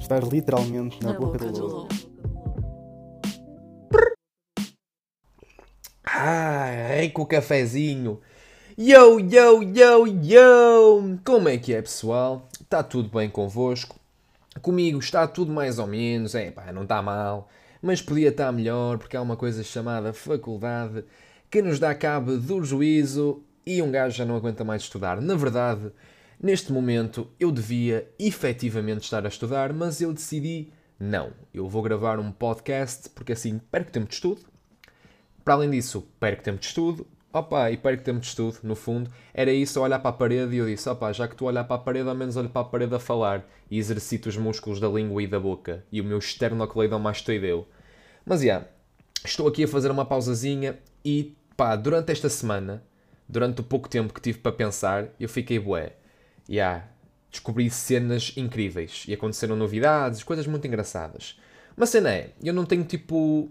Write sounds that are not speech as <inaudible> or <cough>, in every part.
Estás literalmente na, boca, do lobo. Ai, com o cafezinho. Yo, yo, yo, yo! Como é que é, pessoal? Está tudo bem convosco? Comigo está tudo mais ou menos, é pá, não está mal, mas podia estar melhor porque há uma coisa chamada faculdade que nos dá cabo do juízo e um gajo já não aguenta mais estudar. Na verdade, neste momento eu devia efetivamente estar a estudar, mas eu decidi não. Eu vou gravar um podcast porque assim perco tempo de estudo. Para além disso, perco tempo de estudo. Opa, e perco tempo de estudo, no fundo. Era isso, olhar para a parede e eu disse, opa, já que tu olhar para a parede, ao menos olho para a parede a falar e exercito os músculos da língua e da boca. E o meu esternocleidomastoideu. Mas, já, yeah, estou aqui a fazer uma pausazinha e, pá, durante esta semana durante o pouco tempo que tive para pensar, eu fiquei bué. E yeah, descobri cenas incríveis e aconteceram novidades, coisas muito engraçadas. Uma cena é, eu não tenho tipo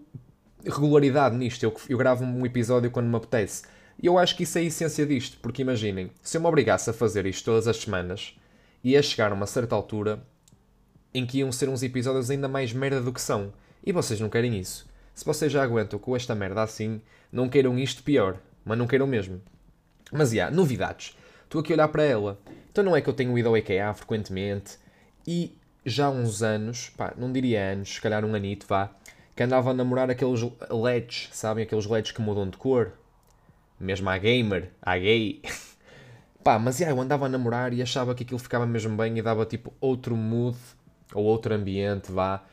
regularidade nisto, eu, eu gravo um episódio quando me apetece. E eu acho que isso é a essência disto, porque imaginem, se eu me obrigasse a fazer isto todas as semanas, ia chegar a uma certa altura em que iam ser uns episódios ainda mais merda do que são. E vocês não querem isso. Se vocês já aguentam com esta merda assim, não queiram isto pior, mas não queiram mesmo. Mas, já, yeah, novidades. Estou aqui a olhar para ela. Então não é que eu tenho ido ao IKEA frequentemente e já há uns anos, pá, não diria anos, se calhar um anito, vá, que andava a namorar aqueles LEDs, sabem? Aqueles LEDs que mudam de cor. Mesmo a gamer, a gay. <laughs> pá, mas yeah, eu andava a namorar e achava que aquilo ficava mesmo bem e dava tipo outro mood ou outro ambiente, vá,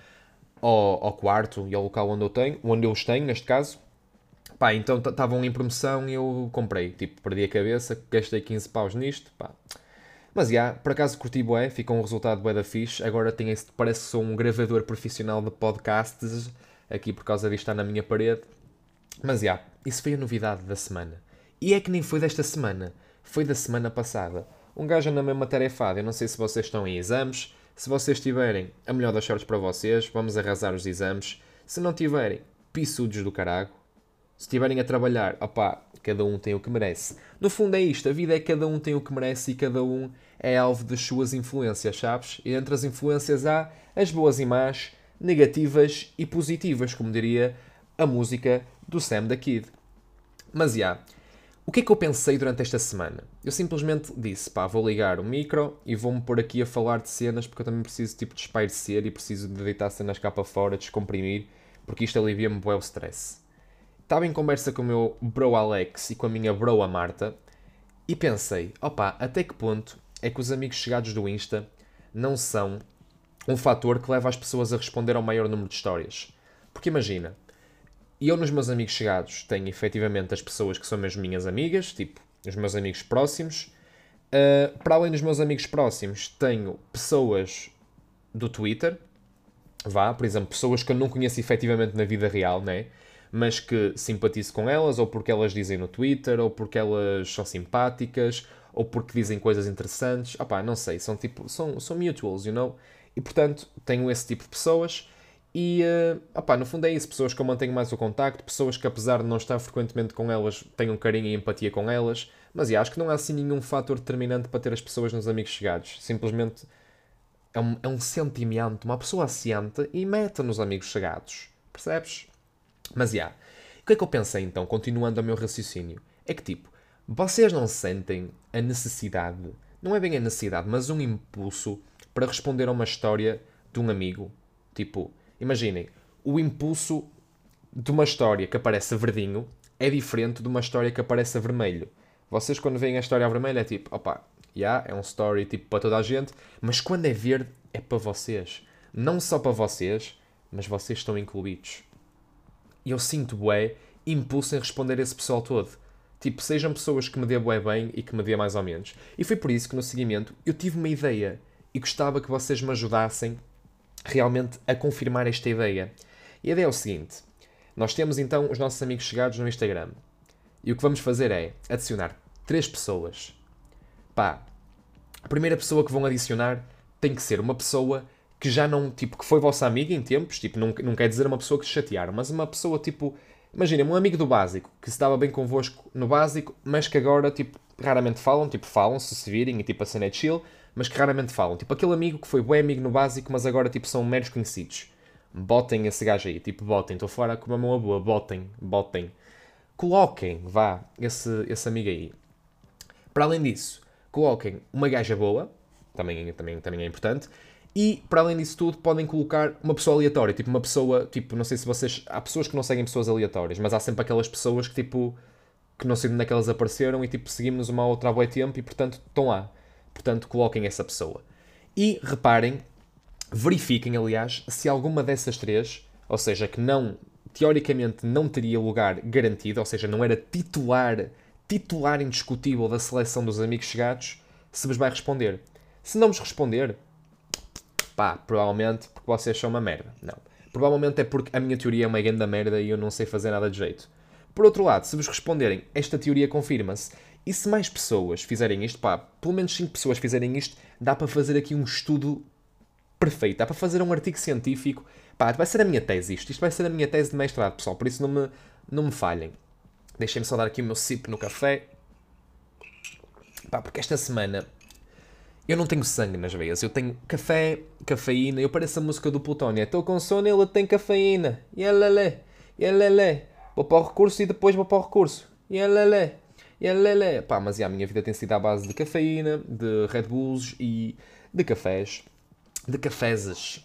ao, ao quarto e ao local onde eu tenho, onde eu os tenho, neste caso. Pá, então estavam em promoção e eu comprei. Tipo, perdi a cabeça, gastei 15 paus nisto, pá. Mas, já, yeah, por acaso curti bué, ficou um resultado bué da fixe. Agora tenho esse, parece que sou um gravador profissional de podcasts, aqui por causa disto está na minha parede. Mas, já, yeah, isso foi a novidade da semana. E é que nem foi desta semana, foi da semana passada. Um gajo na mesma tarefada, eu não sei se vocês estão em exames, se vocês tiverem, a melhor das sortes para vocês, vamos arrasar os exames. Se não tiverem, pissudos do carago, se estiverem a trabalhar, opá, cada um tem o que merece. No fundo é isto, a vida é cada um tem o que merece e cada um é alvo das suas influências, sabes? E entre as influências há as boas e más, negativas e positivas, como diria a música do Sam da Kid. Mas já, yeah, o que é que eu pensei durante esta semana? Eu simplesmente disse, pá, vou ligar o micro e vou-me pôr aqui a falar de cenas porque eu também preciso tipo de espairecer e preciso de deitar cenas cá para fora, descomprimir, porque isto alivia-me o stress estava em conversa com o meu bro Alex e com a minha bro a Marta e pensei, opa, até que ponto é que os amigos chegados do Insta não são um fator que leva as pessoas a responder ao maior número de histórias? Porque imagina, eu nos meus amigos chegados tenho efetivamente as pessoas que são mesmo minhas amigas, tipo, os meus amigos próximos. Uh, para além dos meus amigos próximos, tenho pessoas do Twitter, vá, por exemplo, pessoas que eu não conheço efetivamente na vida real, né? Mas que simpatizo com elas, ou porque elas dizem no Twitter, ou porque elas são simpáticas, ou porque dizem coisas interessantes. Opá, não sei, são tipo, são, são mutuals, you know? E portanto, tenho esse tipo de pessoas. E, uh, opá, no fundo é isso, pessoas que eu mantenho mais o contacto, pessoas que apesar de não estar frequentemente com elas, tenham carinho e empatia com elas, mas yeah, acho que não há assim nenhum fator determinante para ter as pessoas nos amigos chegados. Simplesmente é um, é um sentimento, uma pessoa assente e meta nos amigos chegados. Percebes? Mas, já. Yeah, o que é que eu pensei então, continuando o meu raciocínio? É que, tipo, vocês não sentem a necessidade, não é bem a necessidade, mas um impulso para responder a uma história de um amigo? Tipo, imaginem, o impulso de uma história que aparece verdinho é diferente de uma história que aparece a vermelho. Vocês, quando veem a história a vermelho, é tipo, opa, já, yeah, é um story tipo para toda a gente, mas quando é verde, é para vocês. Não só para vocês, mas vocês estão incluídos. E eu sinto bué impulso em responder a esse pessoal todo. Tipo, sejam pessoas que me dê bué bem e que me dê mais ou menos. E foi por isso que no seguimento eu tive uma ideia e gostava que vocês me ajudassem realmente a confirmar esta ideia. E a ideia é o seguinte: nós temos então os nossos amigos chegados no Instagram. E o que vamos fazer é adicionar três pessoas. Pá, a primeira pessoa que vão adicionar tem que ser uma pessoa que já não, tipo, que foi vossa amiga em tempos, tipo, não, não quer dizer uma pessoa que se chatearam, mas uma pessoa, tipo, imagina, um amigo do básico, que se dava bem convosco no básico, mas que agora, tipo, raramente falam, tipo, falam, se se virem e, tipo, a cena é chill, mas que raramente falam. Tipo, aquele amigo que foi bom amigo no básico, mas agora, tipo, são meros conhecidos. Botem esse gajo aí, tipo, botem. Estou fora com uma mão boa, botem, botem. Coloquem, vá, esse, esse amigo aí. Para além disso, coloquem uma gaja boa, também, também, também é importante, e, para além disso tudo, podem colocar uma pessoa aleatória. Tipo, uma pessoa, tipo, não sei se vocês... Há pessoas que não seguem pessoas aleatórias, mas há sempre aquelas pessoas que, tipo, que não sei de onde é que elas apareceram e, tipo, seguimos uma outra há bom tempo e, portanto, estão lá. Portanto, coloquem essa pessoa. E, reparem, verifiquem, aliás, se alguma dessas três, ou seja, que não, teoricamente, não teria lugar garantido, ou seja, não era titular, titular indiscutível da seleção dos amigos chegados, se vos vai responder. Se não vos responder, pá, provavelmente porque vocês são uma merda. Não. Provavelmente é porque a minha teoria é uma grande merda e eu não sei fazer nada de jeito. Por outro lado, se vos responderem, esta teoria confirma-se, e se mais pessoas fizerem isto, pá, pelo menos 5 pessoas fizerem isto, dá para fazer aqui um estudo perfeito, dá para fazer um artigo científico. Pá, vai ser a minha tese isto, isto vai ser a minha tese de mestrado, pessoal, por isso não me, não me falhem. Deixem-me só dar aqui o meu sip no café. Pá, porque esta semana eu não tenho sangue nas veias, eu tenho café, cafeína, eu pareço a música do Plutónio. Estou com sono, ele tem cafeína. E lelé, e lelé. Vou para o recurso e depois vou para o recurso. E lelé, e lelé. Pá, mas a minha vida tem sido à base de cafeína, de Red Bulls e de cafés. De cafezes.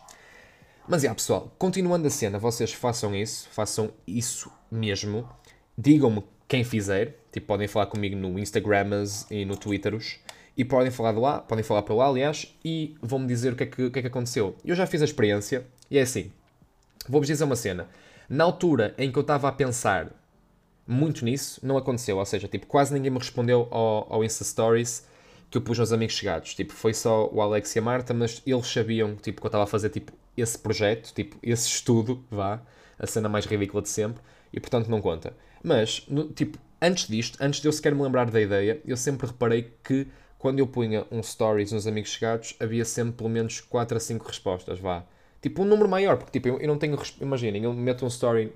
Mas, já, pessoal, continuando a cena, vocês façam isso, façam isso mesmo. Digam-me quem fizer, tipo, podem falar comigo no Instagramas e no Twitteros e podem falar de lá, podem falar para lá, aliás, e vão-me dizer o que, é que, o que é que aconteceu. Eu já fiz a experiência e é assim. Vou-vos dizer uma cena. Na altura em que eu estava a pensar muito nisso, não aconteceu. Ou seja, tipo, quase ninguém me respondeu ao, ao Insta Stories que eu pus nos amigos chegados. Tipo, foi só o Alex e a Marta, mas eles sabiam tipo, que eu estava a fazer tipo, esse projeto, tipo, esse estudo, vá, a cena mais ridícula de sempre, e portanto não conta. Mas, no, tipo, antes disto, antes de eu sequer me lembrar da ideia, eu sempre reparei que quando eu punha um stories nos amigos chegados, havia sempre pelo menos 4 a 5 respostas, vá. Tipo, um número maior, porque tipo, eu, não tenho. Imaginem, eu meto um story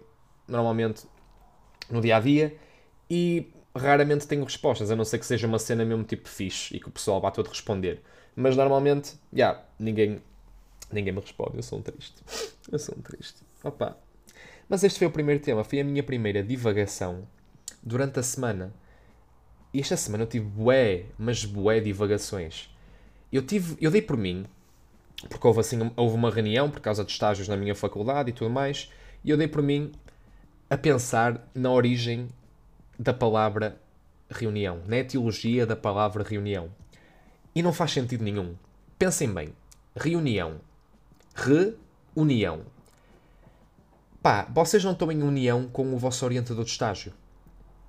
normalmente no dia a dia e raramente tenho respostas, a não ser que seja uma cena mesmo tipo fixe e que o pessoal vá todo responder. Mas normalmente, já, yeah, ninguém, ninguém me responde. Eu sou um triste. <laughs> Eu sou um triste. Opa. Mas este foi o primeiro tema, foi a minha primeira divagação durante a semana. E esta semana eu tive bué, mas bué divagações. Eu tive, eu dei por mim, porque houve assim, houve uma reunião por causa de estágios na minha faculdade e tudo mais, e eu dei por mim a pensar na origem da palavra reunião, na etiologia da palavra reunião. E não faz sentido nenhum. Pensem bem. Reunião. Reunião. Pá, vocês não estão em união com o vosso orientador de estágio.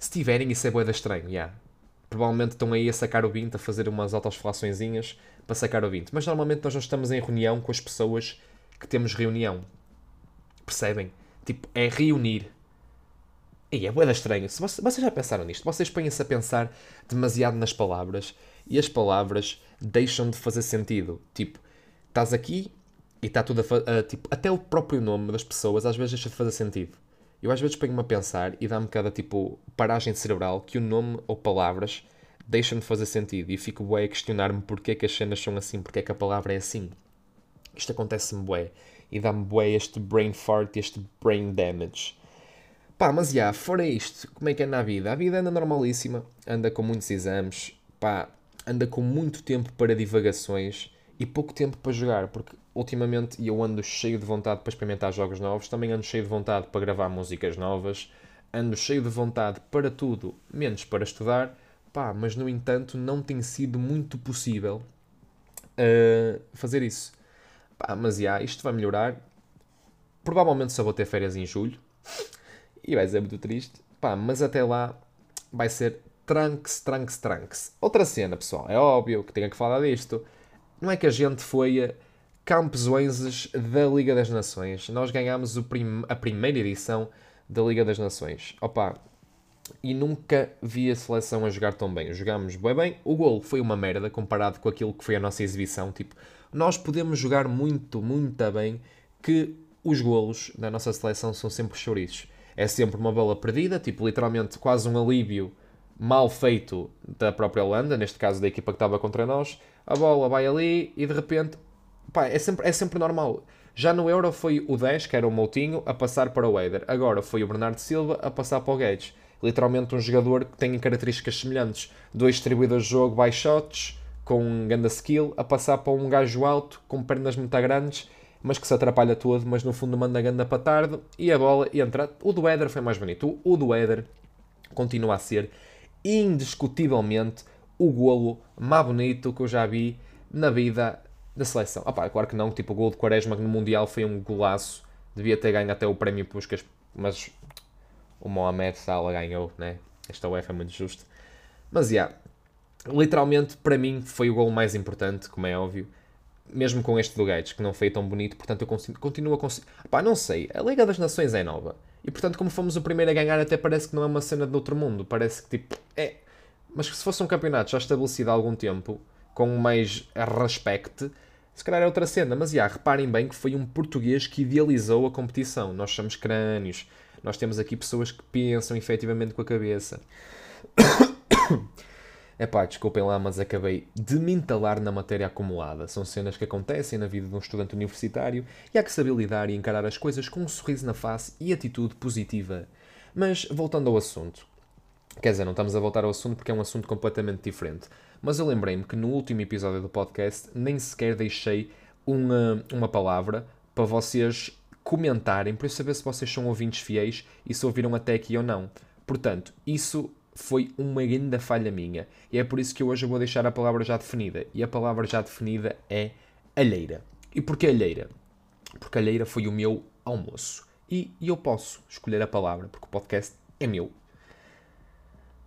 Se tiverem, isso é boeda estranho, já. Yeah provavelmente estão aí a sacar o 20, a fazer umas autoesfalaçõezinhas para sacar o 20. Mas normalmente nós não estamos em reunião com as pessoas que temos reunião. Percebem? Tipo, é reunir. E é boeda estranho. Se vocês já pensaram nisto? Vocês põem-se a pensar demasiado nas palavras e as palavras deixam de fazer sentido. Tipo, estás aqui e está tudo a, a, tipo, até o próprio nome das pessoas às vezes deixa de fazer sentido. Eu às vezes ponho-me a pensar e dá-me cada tipo paragem cerebral que o nome ou palavras deixam de fazer sentido e fico bué a questionar-me porque é que as cenas são assim, porque é que a palavra é assim. Isto acontece-me bué e dá-me bué este brain fart, este brain damage. Pá, mas já, fora isto, como é que é na vida? A vida anda normalíssima, anda com muitos exames, pá, anda com muito tempo para divagações e pouco tempo para jogar, porque ultimamente eu ando cheio de vontade para experimentar jogos novos, também ando cheio de vontade para gravar músicas novas, ando cheio de vontade para tudo, menos para estudar, pá, mas no entanto não tem sido muito possível uh, fazer isso. Pá, mas já, isto vai melhorar. Provavelmente só vou ter férias em julho e vai ser muito triste, pá, mas até lá vai ser tranks, tranks, tranks. Outra cena, pessoal, é óbvio que tenho que falar disto não é que a gente foi campeões da Liga das Nações. Nós ganhámos prim a primeira edição da Liga das Nações. Opa, e nunca vi a seleção a jogar tão bem. Jogámos bem bem. O gol foi uma merda comparado com aquilo que foi a nossa exibição. Tipo, nós podemos jogar muito, muito bem que os golos da nossa seleção são sempre chouriços. É sempre uma bola perdida, tipo, literalmente quase um alívio mal feito da própria Holanda, neste caso da equipa que estava contra nós, a bola vai ali e de repente, pá, é sempre, é sempre normal. Já no Euro foi o 10, que era o Moutinho, a passar para o Eider. Agora foi o Bernardo Silva a passar para o Guedes. Literalmente um jogador que tem características semelhantes. Dois distribuidores de jogo, baixotes, com um grande skill, a passar para um gajo alto, com pernas muito grandes, mas que se atrapalha todo, mas no fundo manda a ganda para tarde e a bola entra. O do Éder foi mais bonito. O do Éder continua a ser indiscutivelmente o golo mais bonito que eu já vi na vida da seleção. Opa, claro que não, tipo o gol de Quaresma no Mundial foi um golaço, devia ter ganho até o prémio Puscas, mas o Mohamed Salah ganhou, né? Esta UEFA é muito justo. Mas, yeah, literalmente, para mim, foi o gol mais importante, como é óbvio. Mesmo com este do Gates, que não foi tão bonito, portanto eu continuo a conseguir. Pá, não sei, a Liga das Nações é nova. E portanto, como fomos o primeiro a ganhar, até parece que não é uma cena de outro mundo. Parece que tipo, é. Mas se fosse um campeonato já estabelecido há algum tempo, com mais respeito, se calhar é outra cena. Mas já, reparem bem que foi um português que idealizou a competição. Nós somos crânios, nós temos aqui pessoas que pensam efetivamente com a cabeça. É pá, desculpem lá, mas acabei de me entalar na matéria acumulada. São cenas que acontecem na vida de um estudante universitário e há que saber lidar e encarar as coisas com um sorriso na face e atitude positiva. Mas voltando ao assunto. Quer dizer, não estamos a voltar ao assunto porque é um assunto completamente diferente. Mas eu lembrei-me que no último episódio do podcast nem sequer deixei uma, uma palavra para vocês comentarem, para eu saber se vocês são ouvintes fiéis e se ouviram até aqui ou não. Portanto, isso foi uma grande falha minha. E é por isso que eu hoje vou deixar a palavra já definida. E a palavra já definida é alheira. E porquê alheira? Porque alheira foi o meu almoço. E, e eu posso escolher a palavra, porque o podcast é meu.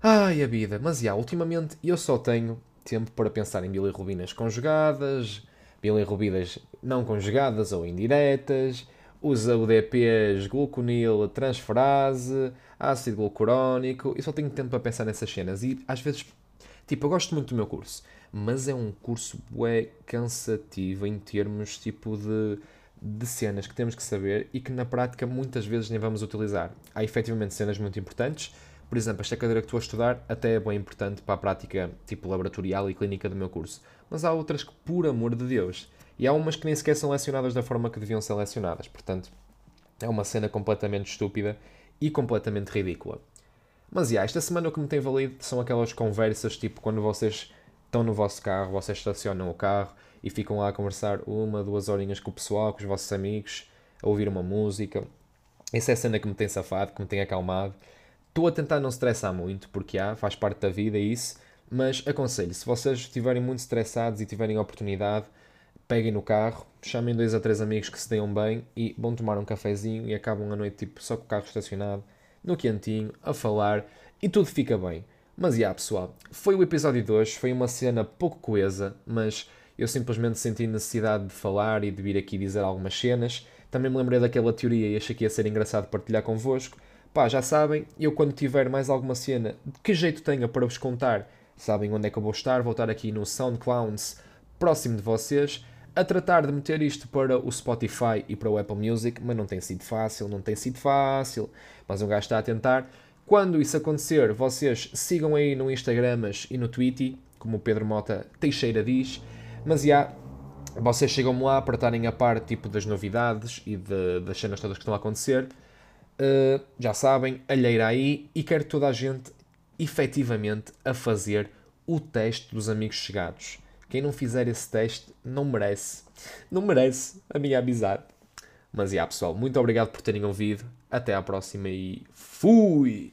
Ai, a vida. Mas, já, ultimamente eu só tenho tempo para pensar em bilirrubinas conjugadas, bilirrubinas não conjugadas ou indiretas, usa UDPs gluconil transferase, ácido glucurónico, e só tenho tempo para pensar nessas cenas. E às vezes, tipo, eu gosto muito do meu curso, mas é um curso bué cansativo em termos, tipo, de, de cenas que temos que saber e que na prática muitas vezes nem vamos utilizar. Há efetivamente cenas muito importantes, por exemplo, esta cadeira que estou a estudar até é bem importante para a prática, tipo, laboratorial e clínica do meu curso. Mas há outras que, por amor de Deus, e há umas que nem sequer são lecionadas da forma que deviam ser lecionadas. Portanto, é uma cena completamente estúpida e completamente ridícula. Mas, yeah, esta semana o que me tem valido são aquelas conversas, tipo, quando vocês estão no vosso carro, vocês estacionam o carro e ficam lá a conversar uma, duas horinhas com o pessoal, com os vossos amigos, a ouvir uma música. Essa é a cena que me tem safado, que me tem acalmado. Estou a tentar não estressar muito, porque há, faz parte da vida isso, mas aconselho, se vocês estiverem muito estressados e tiverem a oportunidade, peguem no carro, chamem dois a três amigos que se deem bem e vão tomar um cafezinho e acabam a noite tipo só com o carro estacionado, no quentinho, a falar e tudo fica bem. Mas já yeah, pessoal, foi o episódio de hoje, foi uma cena pouco coesa, mas eu simplesmente senti necessidade de falar e de vir aqui dizer algumas cenas. Também me lembrei daquela teoria e achei que ia ser engraçado partilhar convosco. Pá, já sabem, eu quando tiver mais alguma cena, de que jeito tenha para vos contar, sabem onde é que eu vou estar, vou estar aqui no SoundClowns, próximo de vocês a tratar de meter isto para o Spotify e para o Apple Music, mas não tem sido fácil, não tem sido fácil, mas um gajo está a tentar. Quando isso acontecer, vocês sigam aí no Instagram e no Twitter, como o Pedro Mota Teixeira diz, mas já, vocês chegam-me lá para estarem a par tipo, das novidades e de, das cenas todas que estão a acontecer. Uh, já sabem, alheira aí e quero toda a gente efetivamente a fazer o teste dos amigos chegados. Quem não fizer esse teste não merece. Não merece a minha amizade. Mas, yeah, pessoal, muito obrigado por terem ouvido. Até à próxima e fui!